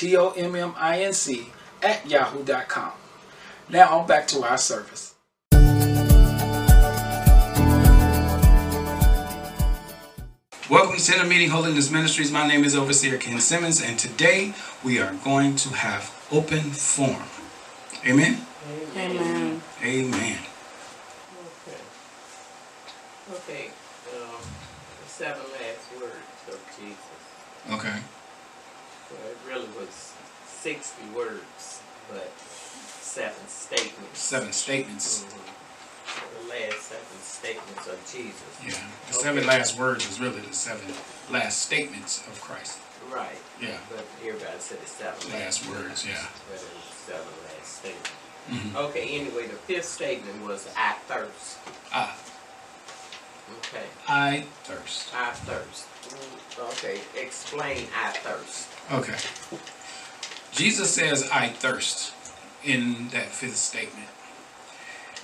tomminc at yahoo.com. Now on back to our service. Welcome to Tent of Meeting Holiness Ministries. My name is Overseer Ken Simmons, and today we are going to have open forum. Amen? Amen. Amen. Okay. Okay, um, seven last words of Jesus. Okay. Well, it really was sixty words, but seven statements. Seven statements. Mhm. The last seven statements of Jesus. Yeah. The seven last words is really the seven last statements of Christ. Right. Yeah. But everybody said it's seven Last words, yeah. But it was seven last statements. Mhm. Okay, anyway, the fifth statement was I thirst. Ah, Okay, I thirst. I thirst. Okay, explain I thirst. Okay. Jesus says, I thirst in that fifth statement.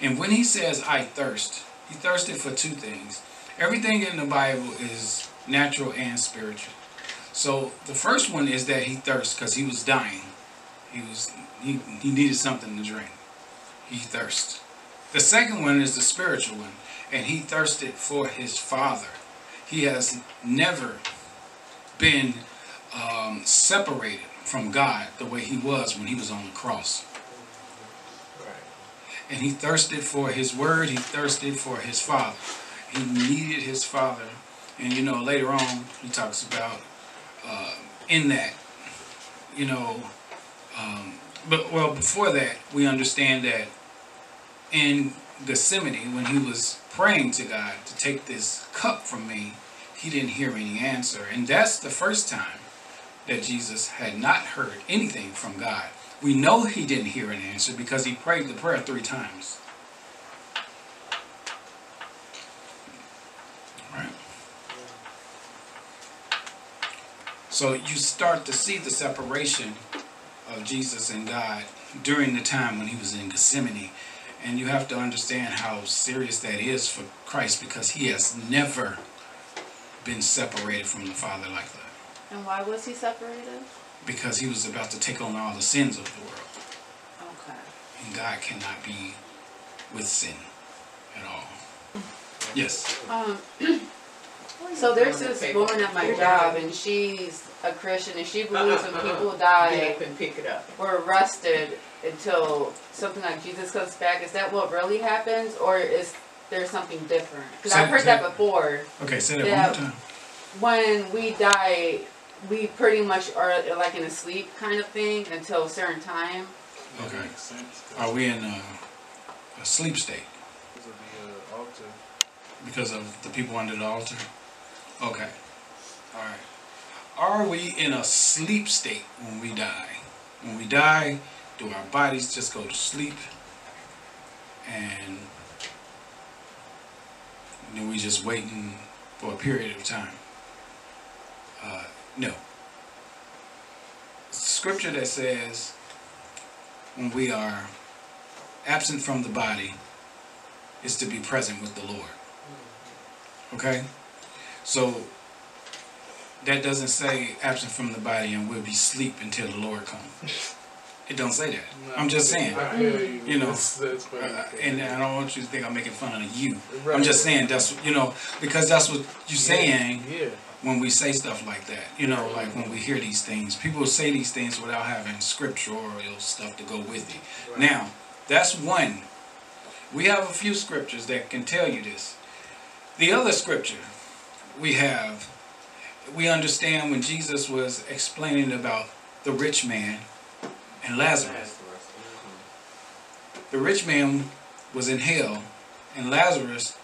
And when he says, I thirst, he thirsted for two things. Everything in the Bible is natural and spiritual. So the first one is that he thirsts because he was dying. He was he, he needed something to drink. He thirst. The second one is the spiritual one, and he thirsted for his father. He has never been um, separated from God the way he was when he was on the cross. And he thirsted for his word, he thirsted for his father. He needed his father. And you know, later on, he talks about uh, in that, you know, um, but well, before that, we understand that in Gethsemane, when he was praying to God to take this cup from me, he didn't hear any answer. And that's the first time that Jesus had not heard anything from God. We know he didn't hear an answer because he prayed the prayer three times. Right. So you start to see the separation of Jesus and God during the time when he was in Gethsemane. And you have to understand how serious that is for Christ because he has never been separated from the Father like that And why was he separated? because he was about to take on all the sins of the world. Okay. And God cannot be with sin at all. Yes. Um, so there's this woman at my job, and she's a Christian, and she believes when people die up and pick it up. or arrested until something like Jesus comes back. Is that what really happens, or is there something different? Because I've heard say- that before. Okay, say that Yeah. one more time. When we die, we pretty much are like in a sleep kind of thing until a certain time. Okay. Are we in a, a sleep state because of the people under the altar? Okay. All right. Are we in a sleep state when we die? When we die, do our bodies just go to sleep and then we just waiting for a period of time? Uh, no. Scripture that says when we are absent from the body is to be present with the Lord. Okay? So that doesn't say absent from the body and we'll be sleep until the Lord comes. It don't say that. I'm just saying. I hear you. You know, That's, that's Uh, and I don't want you to think I'm making fun of you. I'm just saying that's you know because that's what you're saying Yeah. When we say stuff like that. You know, like when we hear these things, people say these things without having scriptural stuff to go with it. Right. Now, that's one We have a few scriptures that can tell you this. The other scripture we have, we understand when Jesus was explaining about the rich man and Lazarus. The rich man was in hell, and Lazarus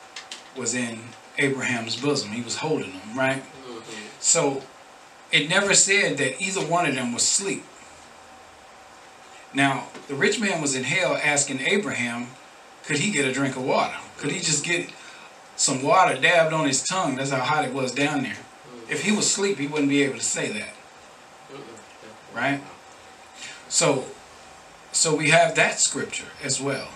was in Abraham's bosom. He was holding him, right? So it never said that either one of them was asleep. Now, the rich man was in hell asking Abraham, could he get a drink of water? Could he just get some water dabbed on his tongue? That's how hot it was down there. If he was asleep, he wouldn't be able to say that, right? So, so we have that scripture as well.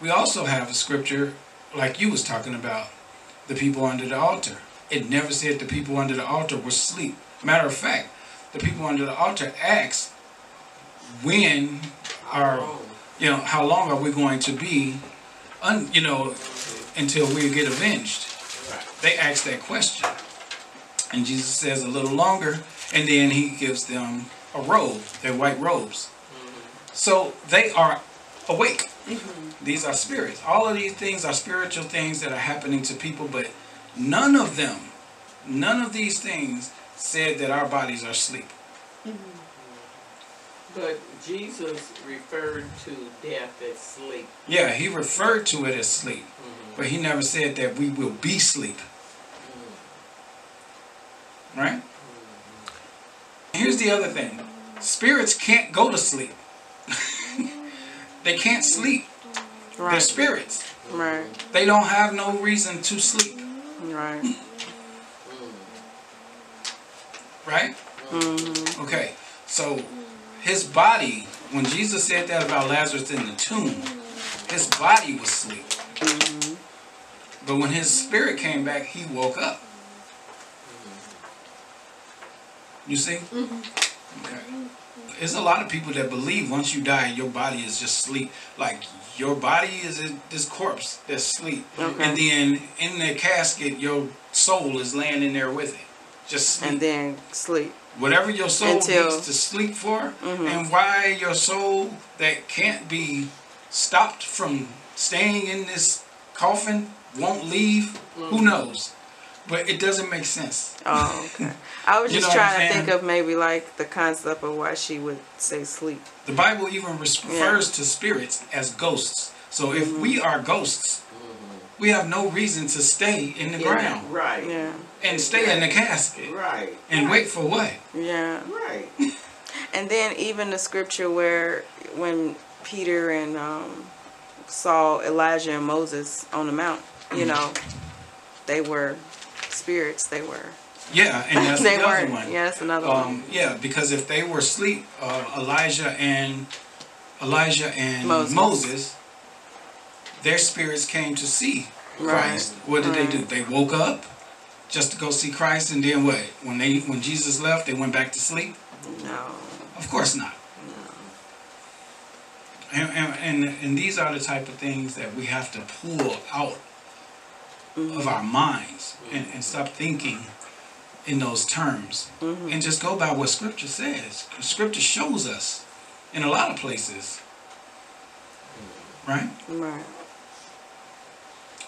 We also have a scripture like you was talking about, the people under the altar. It never said the people under the altar were asleep. Matter of fact, the people under the altar asked, when are, you know, how long are we going to be, un, you know, until we get avenged? They asked that question. And Jesus says a little longer, and then he gives them a robe, their white robes. So they are awake. Mm-hmm. These are spirits. All of these things are spiritual things that are happening to people, but none of them, none of these things said that our bodies are asleep. Mm-hmm. But Jesus referred to death as sleep. Yeah, he referred to it as sleep, mm-hmm. but he never said that we will be sleep. Mm-hmm. Right? Here's the other thing spirits can't go to sleep, they can't sleep. They're spirits. Right. They don't have no reason to sleep. Right. Mm. Right? Mm-hmm. Okay, so his body, when Jesus said that about Lazarus in the tomb, his body was asleep. Mm-hmm. But when his spirit came back, he woke up. You see? Okay. There's a lot of people that believe once you die, your body is just sleep. Like your body is a- this corpse that's sleep. Okay. And then in the casket, your soul is laying in there with it. Just sleep And then sleep. whatever your soul Until- needs to sleep for Mhm. and why your soul that can't be stopped from staying in this coffin won't leave who knows but it doesn't make sense Oh, okay. I was You just know trying to saying? think of maybe like the concept of why she would say sleep. the bible even refers to spirits as ghosts so if we Mm-hmm. are ghosts we have no reason to stay in the ground Right. Yeah. and stay in the casket Right. and wait for what Yeah. Right. And then even the scripture where when Peter and um, saw Elijah and Moses on the mount, you know, they were spirits. They were. yeah and that's they the other weren't. one Yeah, that's another one. Um, yeah, because if they were asleep, uh, Elijah and Elijah and Moses. Moses. their spirits came to see Christ. Right. What did they do? They woke up just to go see Christ, and then what? When they when Jesus left, they went back to sleep. No. Of course not. And, and, and, and these are the type of things that we have to pull out of our minds and, and stop thinking in those terms. Mm-hmm. And just go by what scripture says. Scripture shows us in a lot of places. Right? Right.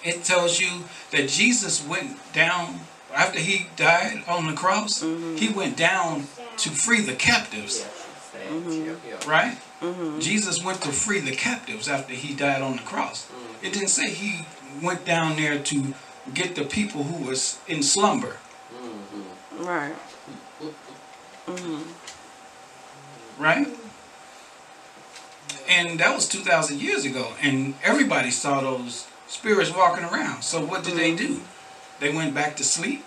it tells you that jesus went down after he died on the cross. Mm-hmm. He went down to free the captives. Yeah, she said. Yeah, yeah. right? Mm-hmm. jesus went to free the captives after he died on the cross. Mm-hmm. It didn't say he went down there to get the people who was in slumber Right. Mm. right? And that was 2,000 years ago, and everybody saw those spirits walking around. So what did they do? They went back to sleep.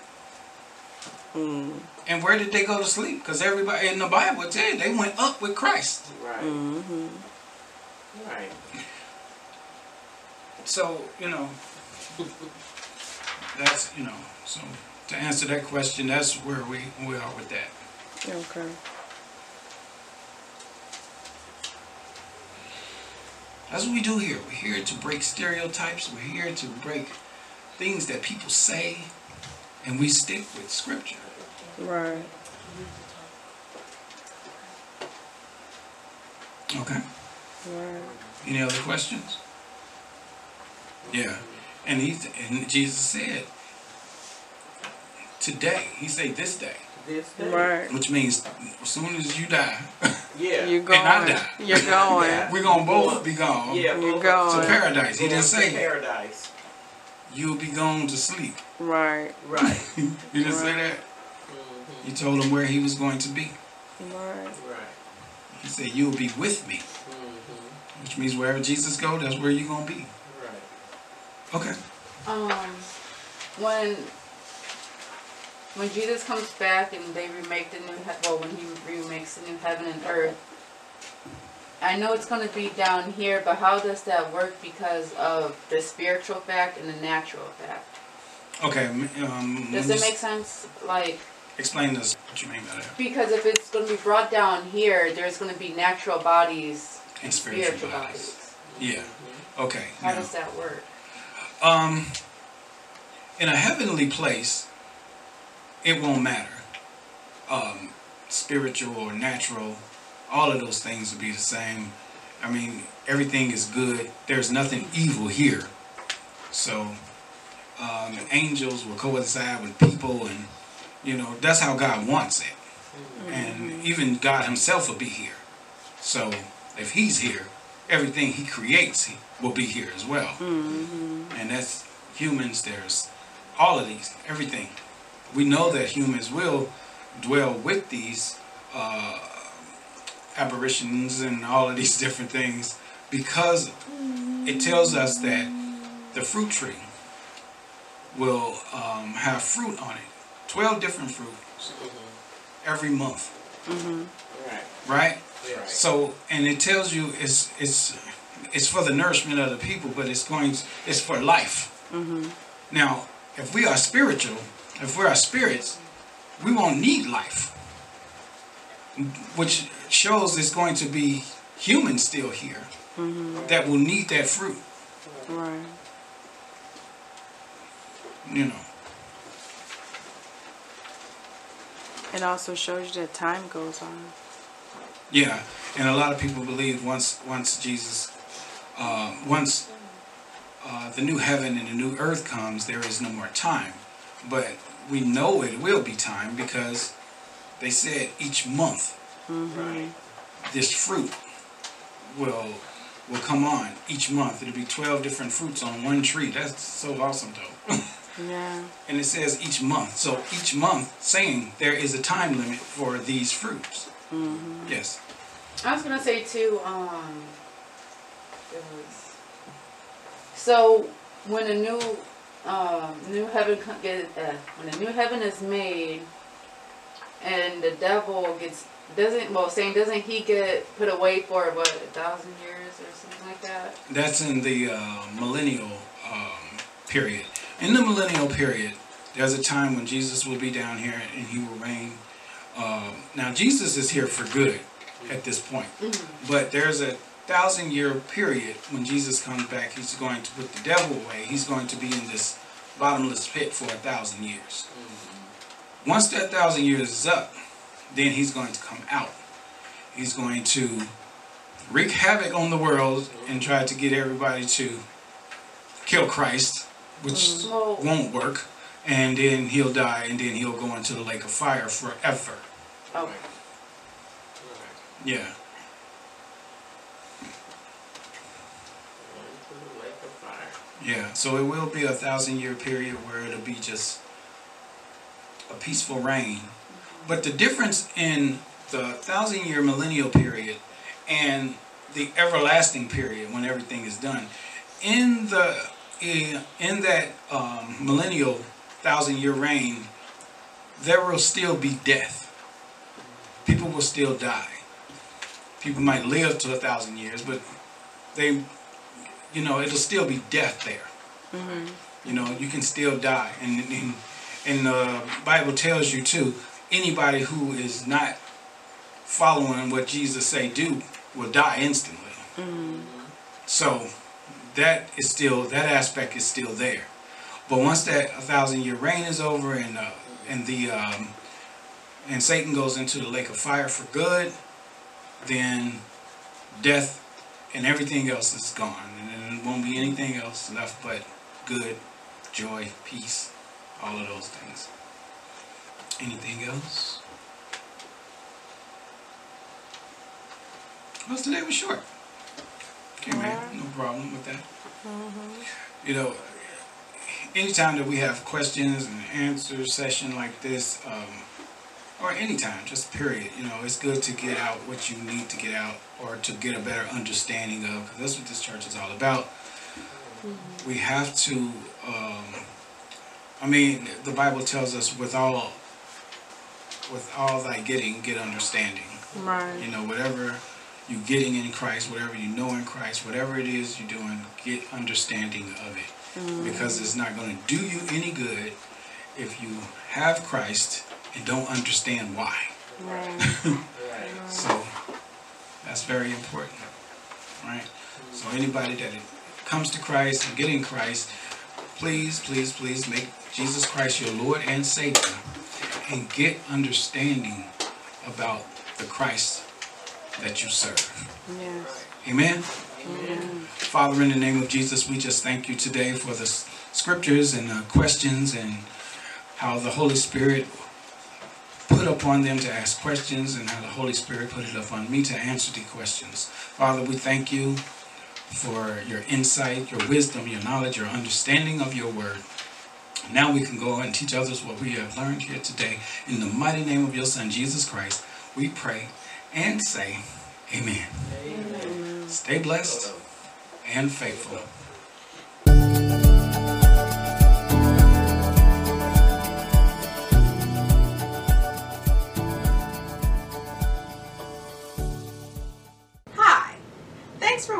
Mm. And where did they go to sleep? Because everybody in the Bible it tell you they went up with Christ. Right. Mm-hmm. Right. So you know, that's you know. So to answer that question, that's where we we are with that. Okay. That's what we do here. We're here to break stereotypes. We're here to break things that people say, and we stick with scripture. Right. Okay. Right. Any other questions? Yeah. And he and Jesus said today, he said this day, This day. Right. which means as soon as you die, Yeah. You're going. I die. You're going. We're gonna both be gone Yeah. You're going. to paradise. He didn't to say paradise. you'll be gone to sleep. Right. Right. he didn't say that. Mhm. He told him where he was going to be. Right. Right. He said, You'll be with me. Mm-hmm. Which means wherever Jesus go, that's where you're gonna be. Okay. Um, when when Jesus comes back and they remake the new he- well, when he remakes the new heaven and earth, I know it's going to be down here, but how does that work because of the spiritual fact and the natural fact? Okay. Um, Does it make sense? Like, explain this? What you mean by that? because if it's going to be brought down here, there's going to be natural bodies And and spiritual spiritual bodies. bodies. Yeah. Okay. How now- does that work? Um, in a heavenly place, it won't matter. Um, spiritual or natural, all of those things will be the same. I mean, everything is good. There's nothing evil here. So, um, angels will coincide with people, and you know that's how God wants it. And even God Himself will be here. So, if He's here, everything He creates he will be here as well. And that's humans there's all of these everything. We know that humans will dwell with these uh, apparitions and all of these different things because it tells us that the fruit tree will um, have fruit on it. 12 different fruits every month. Right. right? Right. so, and it tells you it's it's it's for the nourishment of the people, but it's going it's for life. Mm-hmm. Now, if we are spiritual, if we are spirits, we won't need life, which shows it's going to be humans still here mm-hmm. that will need that fruit. Right. You know, It also shows you that time goes on. yeah. And a lot of people believe once once Jesus, uh, once uh, the new heaven and the new earth comes, there is no more time. But we know it will be time because they said each month Right. this fruit will will come on each month. It'll be twelve different fruits on one tree. That's so awesome, though. Yeah. and it says each month. So each month, saying there is a time limit for these fruits. Yes. I was gonna say too. Um, it was so when a new um, new heaven get uh, when a new heaven is made, and the devil gets doesn't well saying doesn't he get put away for what a thousand years or something like that? That's in the uh, millennial um, period. In the millennial period, there's a time when Jesus will be down here and he will reign. Um, now, Jesus is here for good at this point, but there's a thousand year period when Jesus comes back. He's going to put the devil away. He's going to be in this bottomless pit for a thousand years. Mm-hmm. Once that thousand years is up, then he's going to come out. He's going to wreak havoc on the world and mm-hmm. try to get everybody to kill Christ, which mm-hmm. Well, won't work. And then he'll die, and then he'll go into the lake of fire forever. oh, Yeah. Into the lake of fire. Yeah, so it will be a thousand year period where it'll be just a peaceful reign. But the difference in the thousand year millennial period and the everlasting period when everything is done, in the in, in that um, millennial thousand year reign, there will still be death. People will still die. People might live to a thousand years, but they you know, it'll still be death there. You know, you can still die, and and, and the Bible tells you too. Anybody who is not following what Jesus say do will die instantly. So that is still that aspect is still there. But once that a thousand year reign is over, and uh, and the um, and Satan goes into the lake of fire for good, then death and everything else is gone, and won't be anything else left but good, joy, peace, all of those things. Anything else? Well, today was short. Okay, man, no problem with that. Mm -hmm. You know, anytime that we have questions and answer session like this, um, or anytime, just period, you know, it's good to get out what you need to get out or to get a better understanding of, because that's what this church is all about. We have to, um, I mean, the Bible tells us with all, with all thy getting, get understanding. Right. You know, whatever you're getting in Christ, whatever you know in Christ, whatever it is you're doing, get understanding of it. Because it's not going to do you any good if you have Christ and don't understand why. Right. So that's very important, right? So anybody that comes to Christ and get in Christ, please, please, please make Jesus Christ your Lord and Savior, and get understanding about the Christ that you serve. Yes. Amen. Father, in the name of Jesus, we just thank you today for the scriptures and the questions and how the Holy Spirit put upon them to ask questions and how the Holy Spirit put it upon me to answer the questions. Father, we thank you for your insight, your wisdom, your knowledge, your understanding of your word. Now we can go and teach others what we have learned here today. In the mighty name of your Son, Jesus Christ, we pray and say, Amen. Stay blessed and faithful.